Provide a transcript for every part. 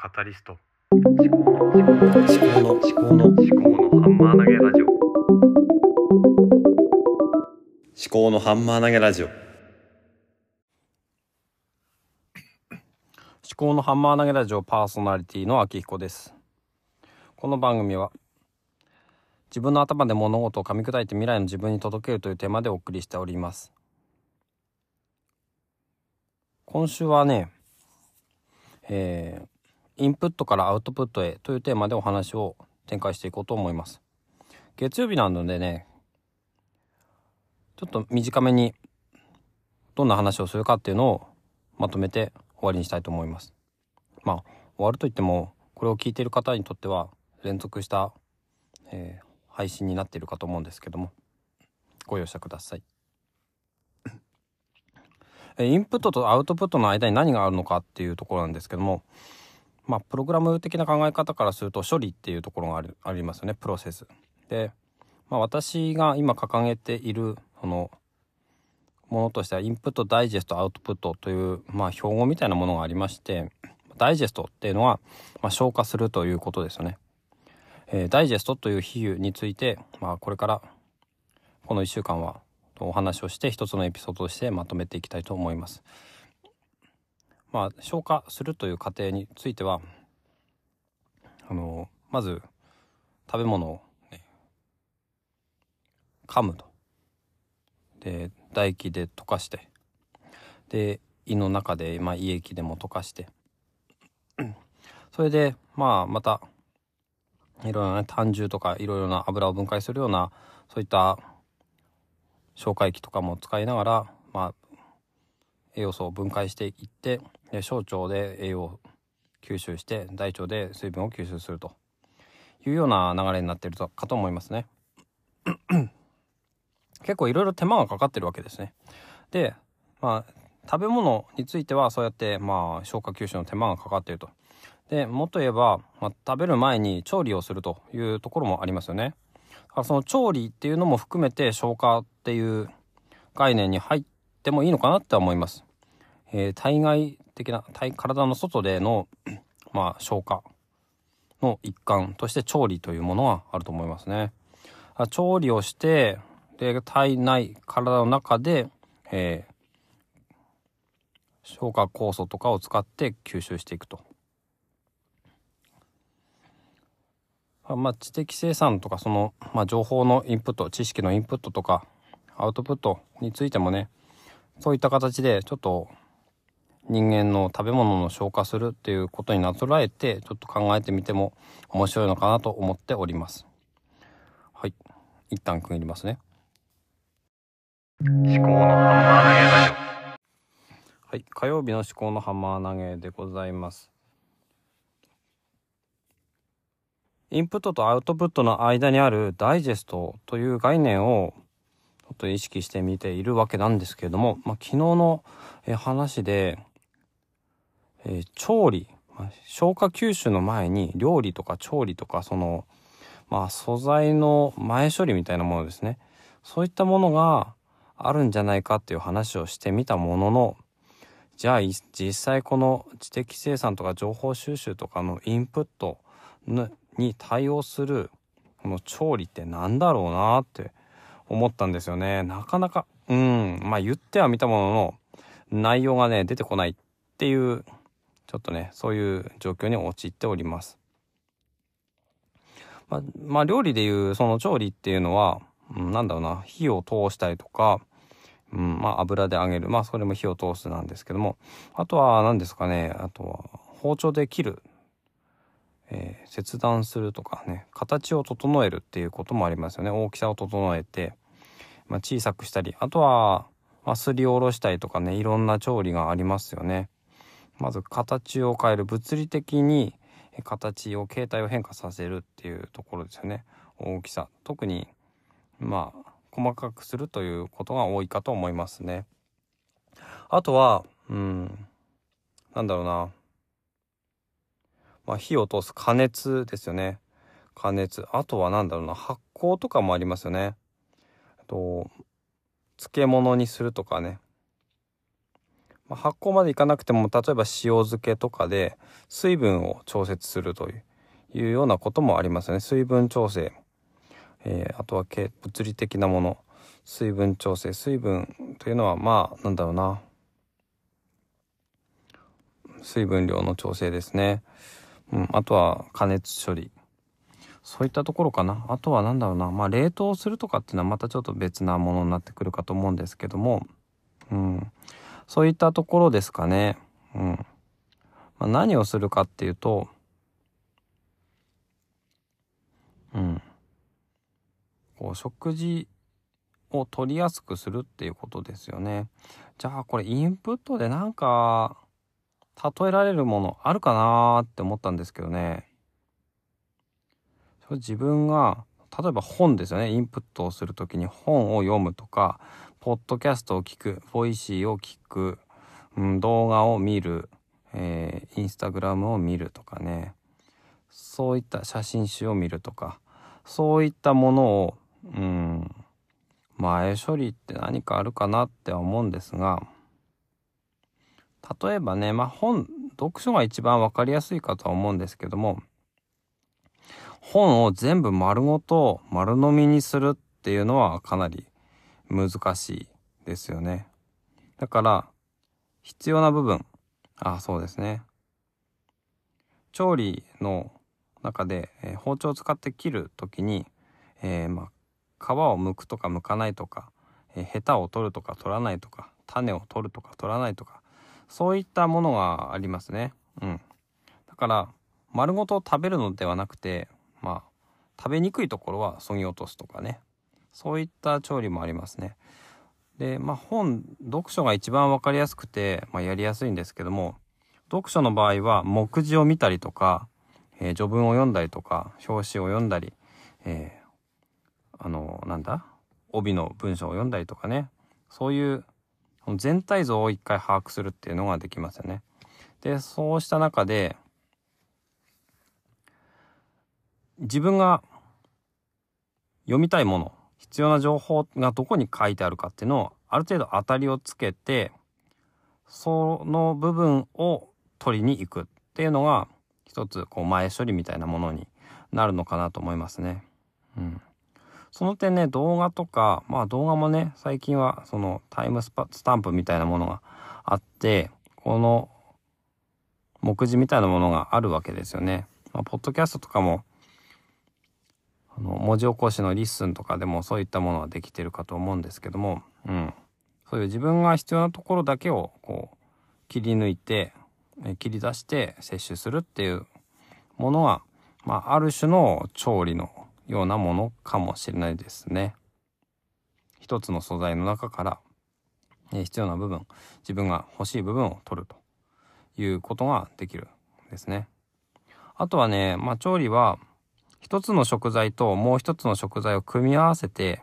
カタリスト。思考の思考の思考の思考のハンマー投げラジオ。思考のハンマー投げラジオ。思考のハンマー投げラジオパーソナリティの秋彦です。この番組は自分の頭で物事を噛み砕いて未来の自分に届けるというテーマでお送りしております。今週はねえー、インプットからアウトプットへというテーマでお話を展開していこうと思います。月曜日なのでね、ちょっと短めにどんな話をするかっていうのをまとめて終わりにしたいと思います。まあ、終わるといっても、これを聞いている方にとっては連続した、えー、配信になっているかと思うんですけども、ご容赦ください。インプットとアウトプットの間に何があるのかっていうところなんですけども、まあ、プログラム的な考え方からすると処理っていうところがあるありますよねプロセス。で、まあ、私が今掲げているそのものとしてはインプットダイジェストアウトプットという、まあ、標語みたいなものがありましてダイジェストっていうのは、まあ、消化するということですよね。えー、ダイジェストという比喩について、まあ、これからこの1週間はお話をして一つのエピソードとしてまとめていきたいと思います。まあ消化するという過程についてはあのまず食べ物を、ね、噛むと。で唾液で溶かして。で胃の中で、まあ、胃液でも溶かして。それでまあまたいろいろな、ね、胆汁とかいろいろな油を分解するようなそういった消化液とかも使いながら、まあ、栄養素を分解していって小腸で栄養を吸収して大腸で水分を吸収するというような流れになっているかと思いますね。結構いろいろ手間がかかってるわけですね。で、まあ、食べ物についてはそうやって、まあ、消化吸収の手間がかかっていると。で、もっと言えば、まあ、食べる前に調理をするというところもありますよね。その調理っていうのも含めて消化っていう概念に入ってもいいのかなって思います。えー、体外的な体体の外での、まあ、消化の一環として調理というものはあると思いますね。調理をしてで体内体の中で、えー、消化酵素とかを使って吸収していくと。まあ、知的生産とかその、まあ、情報のインプット知識のインプットとかアウトプットについてもねそういった形でちょっと人間の食べ物の消化するっていうことになぞらえてちょっと考えてみても面白いのかなと思っております。はい。一旦区切りますね。思考のハンマー投げはい。火曜日の思考のハンマー投げでございます。インプットとアウトプットの間にあるダイジェストという概念をちょっと意識してみているわけなんですけれども、まあ、昨日の話で、えー、調理、消化吸収の前に料理とか調理とかその、まあ、素材の前処理みたいなものですねそういったものがあるんじゃないかっていう話をしてみたもののじゃあ実際この知的生産とか情報収集とかのインプットに対応するこの調理って何だろうなって思ったんですよね。なかなか、うん、まあ言ってはみたものの内容がね、出てこないっていう、ちょっとね、そういう状況に陥っております。まあ、まあ、料理でいうその調理っていうのは、うん、なんだろうな、火を通したりとか、うん、まあ油で揚げる。まあそれも火を通すなんですけども、あとは何ですかね、あとは包丁で切るえー、切断するとかね形を整えるっていうこともありますよね大きさを整えて、まあ、小さくしたりあとは、まあ、すりおろしたりとかねいろんな調理がありますよねまず形を変える物理的に形を形態を変化させるっていうところですよね大きさ特にまあ細かくするということが多いかと思いますねあとはうんなんだろうなまあ、火を通す加熱ですよね。加熱。あとは何だろうな、発酵とかもありますよね。と、漬物にするとかね。まあ、発酵までいかなくても例えば塩漬けとかで水分を調節するというようなこともありますよね。水分調整、えー、あとは物理的なもの。水分調整。水分というのはまあなんだろうな。水分量の調整ですね、うん、あとは加熱処理。そういったところかな。あとは何だろうな。まあ冷凍するとかっていうのはまたちょっと別なものになってくるかと思うんですけども。うん。そういったところですかね。うん、まあ、何をするかっていうとうん。こう食事を取りやすくするっていうことですよね。じゃあこれインプットでなんか例えられるものあるかなーって思ったんですけどね。自分が例えば本ですよね。インプットをする時に本を読むとかポッドキャストを聞く Voicy を聞く、うん、動画を見る、えー、インスタグラムを見るとかね。そういった写真集を見るとか。そういったものをうん前処理って何かあるかなって思うんですが。例えばねまあ本読書が一番分かりやすいかとは思うんですけども。本を全部丸ごと丸飲みにするっていうのはかなり難しいですよね。だから必要な部分あそうですね調理の中で、えー、包丁を使って切る時に、えー、まあ、皮を剥くとか剥かないとか、えー、ヘタを取るとか取らないとか種を取るとか取らないとかそういったものがありますね。うん。だから丸ごと食べるのではなくてまあ食べにくいところはそぎ落とすとかねそういった調理もありますね。でまあ本読書が一番分かりやすくて、まあ、やりやすいんですけども読書の場合は目次を見たりとか、えー、序文を読んだりとか表紙を読んだり、えー、あのなんだ帯の文章を読んだりとかねそういう全体像を一回把握するっていうのができますよね。でそうした中で自分が読みたいもの必要な情報がどこに書いてあるかっていうのをある程度当たりをつけてその部分を取りに行くっていうのが一つこう前処理みたいなものになるのかなと思いますね。うん、その点ね動画とかまあ動画もね最近はそのタイムスタンプみたいなものがあってこの目次みたいなものがあるわけですよね。まあ、ポッドキャストとかもあの文字起こしの LISTEN とかでもそういったものはできてるかと思うんですけども、うん、そういう自分が必要なところだけをこう切り抜いて切り出して摂取するっていうものは、まあ、ある種の調理のようなものかもしれないですね。一つの素材の中から、必要な部分自分が欲しい部分を取るということができるんですね。あとはね、まあ、調理は一つの食材ともう一つの食材を組み合わせて、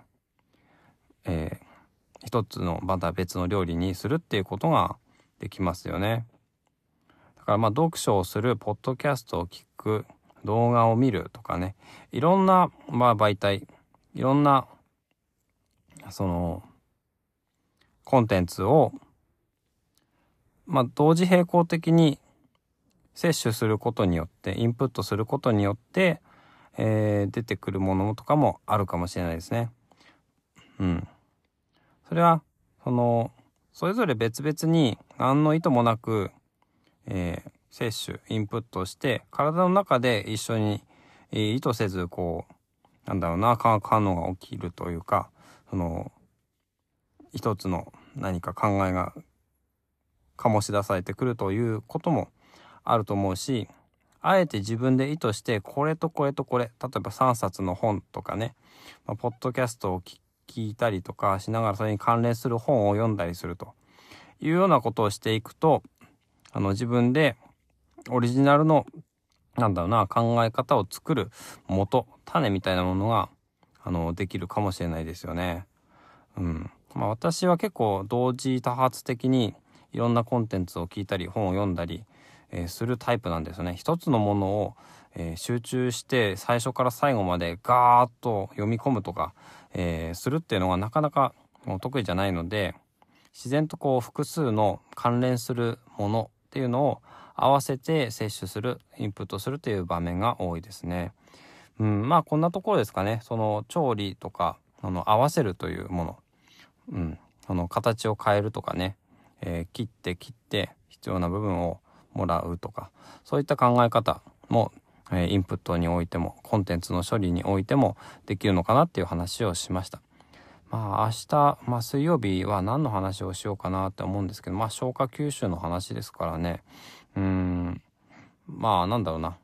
えー、一つのまた別の料理にするっていうことができますよね。だからまあ読書をする、ポッドキャストを聞く、動画を見るとかね、いろんな、まあ、媒体、いろんな、その、コンテンツを、まあ、同時並行的に摂取することによって、インプットすることによって、えー、出てくるものとかもあるかもしれないですね。うん。それは、その、それぞれ別々に何の意図もなく、えー、摂取、インプットして、体の中で一緒に、えー、意図せず、こう、なんだろうな、化学反応が起きるというか、その、一つの何か考えが醸し出されてくるということもあると思うし、あえて自分で意図してこれとこれとこれ例えば3冊の本とかね、まあ、ポッドキャストを聞いたりとかしながらそれに関連する本を読んだりするというようなことをしていくとあの自分でオリジナルのなんだろうな考え方を作る元種みたいなものがあのできるかもしれないですよね。うんまあ、私は結構同時多発的にいろんなコンテンツを聞いたり本を読んだりえー、するタイプなんですね。一つのものを、えー、集中して最初から最後までガーッと読み込むとか、えー、するっていうのがなかなか得意じゃないので自然とこう複数の関連するものっていうのを合わせて摂取するインプットするという場面が多いですね。うん、まあこんなところですかねその調理とかあの合わせるというもの、うん、その形を変えるとかね、えー、切って切って必要な部分をもらうとかそういった考え方も、えー、インプットにおいてもコンテンツの処理においてもできるのかなっていう話をしました。まあ明日、まあ、水曜日は何の話をしようかなって思うんですけどまあ消化吸収の話ですからね。うん。まあなんだろうな。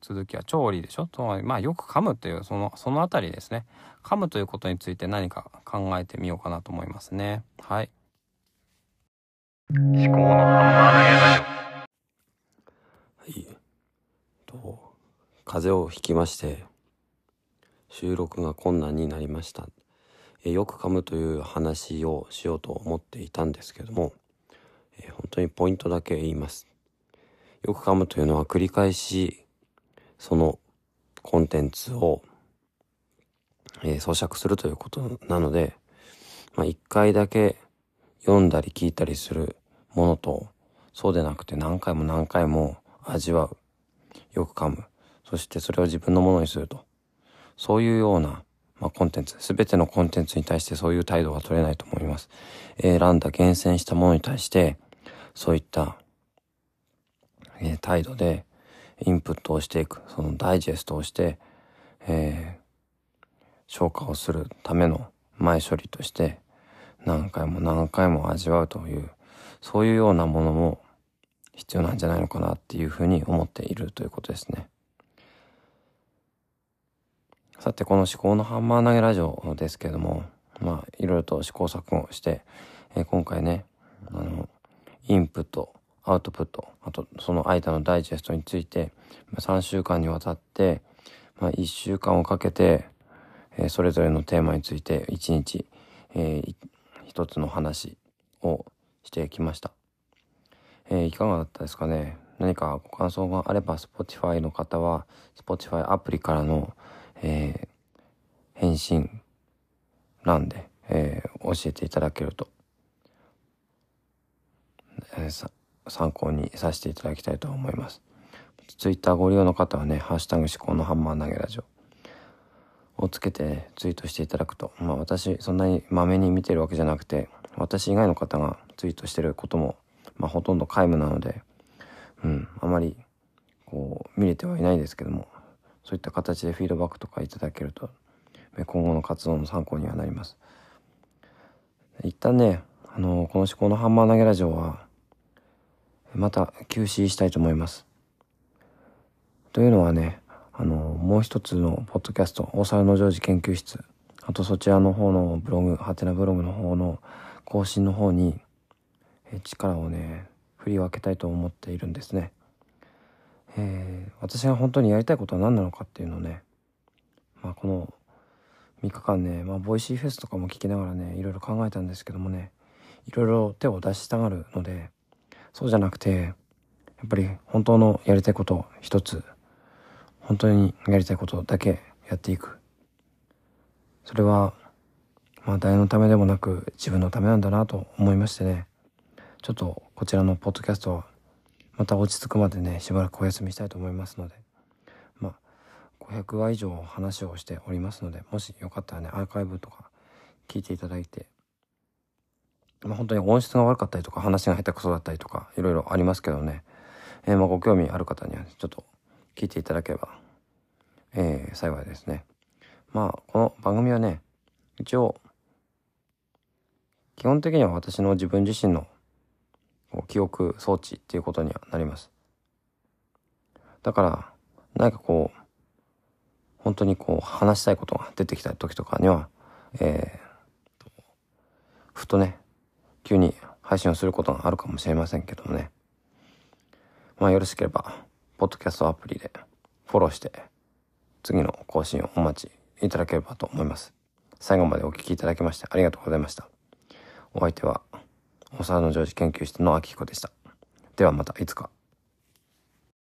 続きは調理でしょ？とまあよく噛むというそのそのあたりですね。噛むということについて何か考えてみようかなと思いますね。はい。思考のハンマー投げラジはい。と風邪をひきまして収録が困難になりました。えよく噛むという話をしようと思っていたんですけども、え本当にポイントだけ言います。よく噛むというのは繰り返しそのコンテンツを、えー、咀嚼するということなので、まあ、一回だけ読んだり聞いたりするものとそうでなくて何回も何回も味わう。よく噛む。そしてそれを自分のものにすると。そういうようなまあ、コンテンツ、すべてのコンテンツに対してそういう態度は取れないと思います。選んだ厳選したものに対して、そういった、えー、態度でインプットをしていく、そのダイジェストをして、えー、消化をするための前処理として、何回も何回も味わうという、そういうようなものも必要なんじゃないのかなっていうふうに思っているということですね。さて、この思考のハンマー投げラジオですけれども、まあ、いろいろと試行錯誤して、えー、今回ね、あの、インプット、アウトプット、あとその間のダイジェストについて、まあ、3週間にわたって、まあ、1週間をかけて、えー、それぞれのテーマについて1日、えー、一つの話をしてきました。えー、いかがだったですかね？何かご感想があれば Spotify の方は Spotify アプリからのえー、返信欄で、えー、教えていただけると、えー、参考にさせていただきたいと思います。ツイッターご利用の方はね、ハッシュタグ思考のハンマー投げラジオをつけてツイートしていただくと、まあ私そんなにまめに見てるわけじゃなくて、私以外の方がツイートしてることも、まあほとんど皆無なので、うん、あまりこう見れてはいないですけども、そういった形でフィードバックとかいただけると今後の活動の参考にはなります。一旦ねあのこの思考のハンマー投げラジオはまた休止したいと思います。というのはねあのもう一つのポッドキャスト大沢のジョージ研究室あとそちらの方のブログハテナブログの方の更新の方に力をね振り分けたいと思っているんですね。えー、私が本当にやりたいことは何なのかっていうのをね、まあ、この3日間ね、まあ、 Voicy フェスとかも聞きながらねいろいろ考えたんですけどもねいろいろ手を出したがるのでそうじゃなくてやっぱり本当のやりたいこと一つ本当にやりたいことだけやっていく。それはまあ誰のためでもなく自分のためなんだなと思いましてね。ちょっとこちらのポッドキャストはまた落ち着くまでねしばらくお休みしたいと思いますのでまあ500話以上話をしておりますのでもしよかったらねアーカイブとか聞いていただいてまあ本当に音質が悪かったりとか話が下手くそだったりとかいろいろありますけどね、えー、まあご興味ある方には、ちょっと聞いていただければ、えー、幸いですね。まあこの番組はね一応基本的には私の自分自身の記憶装置っていうことにはなります。だから、何かこう、本当にこう話したいことが出てきた時とかには、えー、ふとね、急に配信をすることがあるかもしれませんけどもね。まあよろしければ、ポッドキャストアプリでフォローして、次の更新をお待ちいただければと思います。最後までお聴きいただきましてありがとうございました。お相手は、お沢の常識研究室の秋彦でした。ではまたいつか。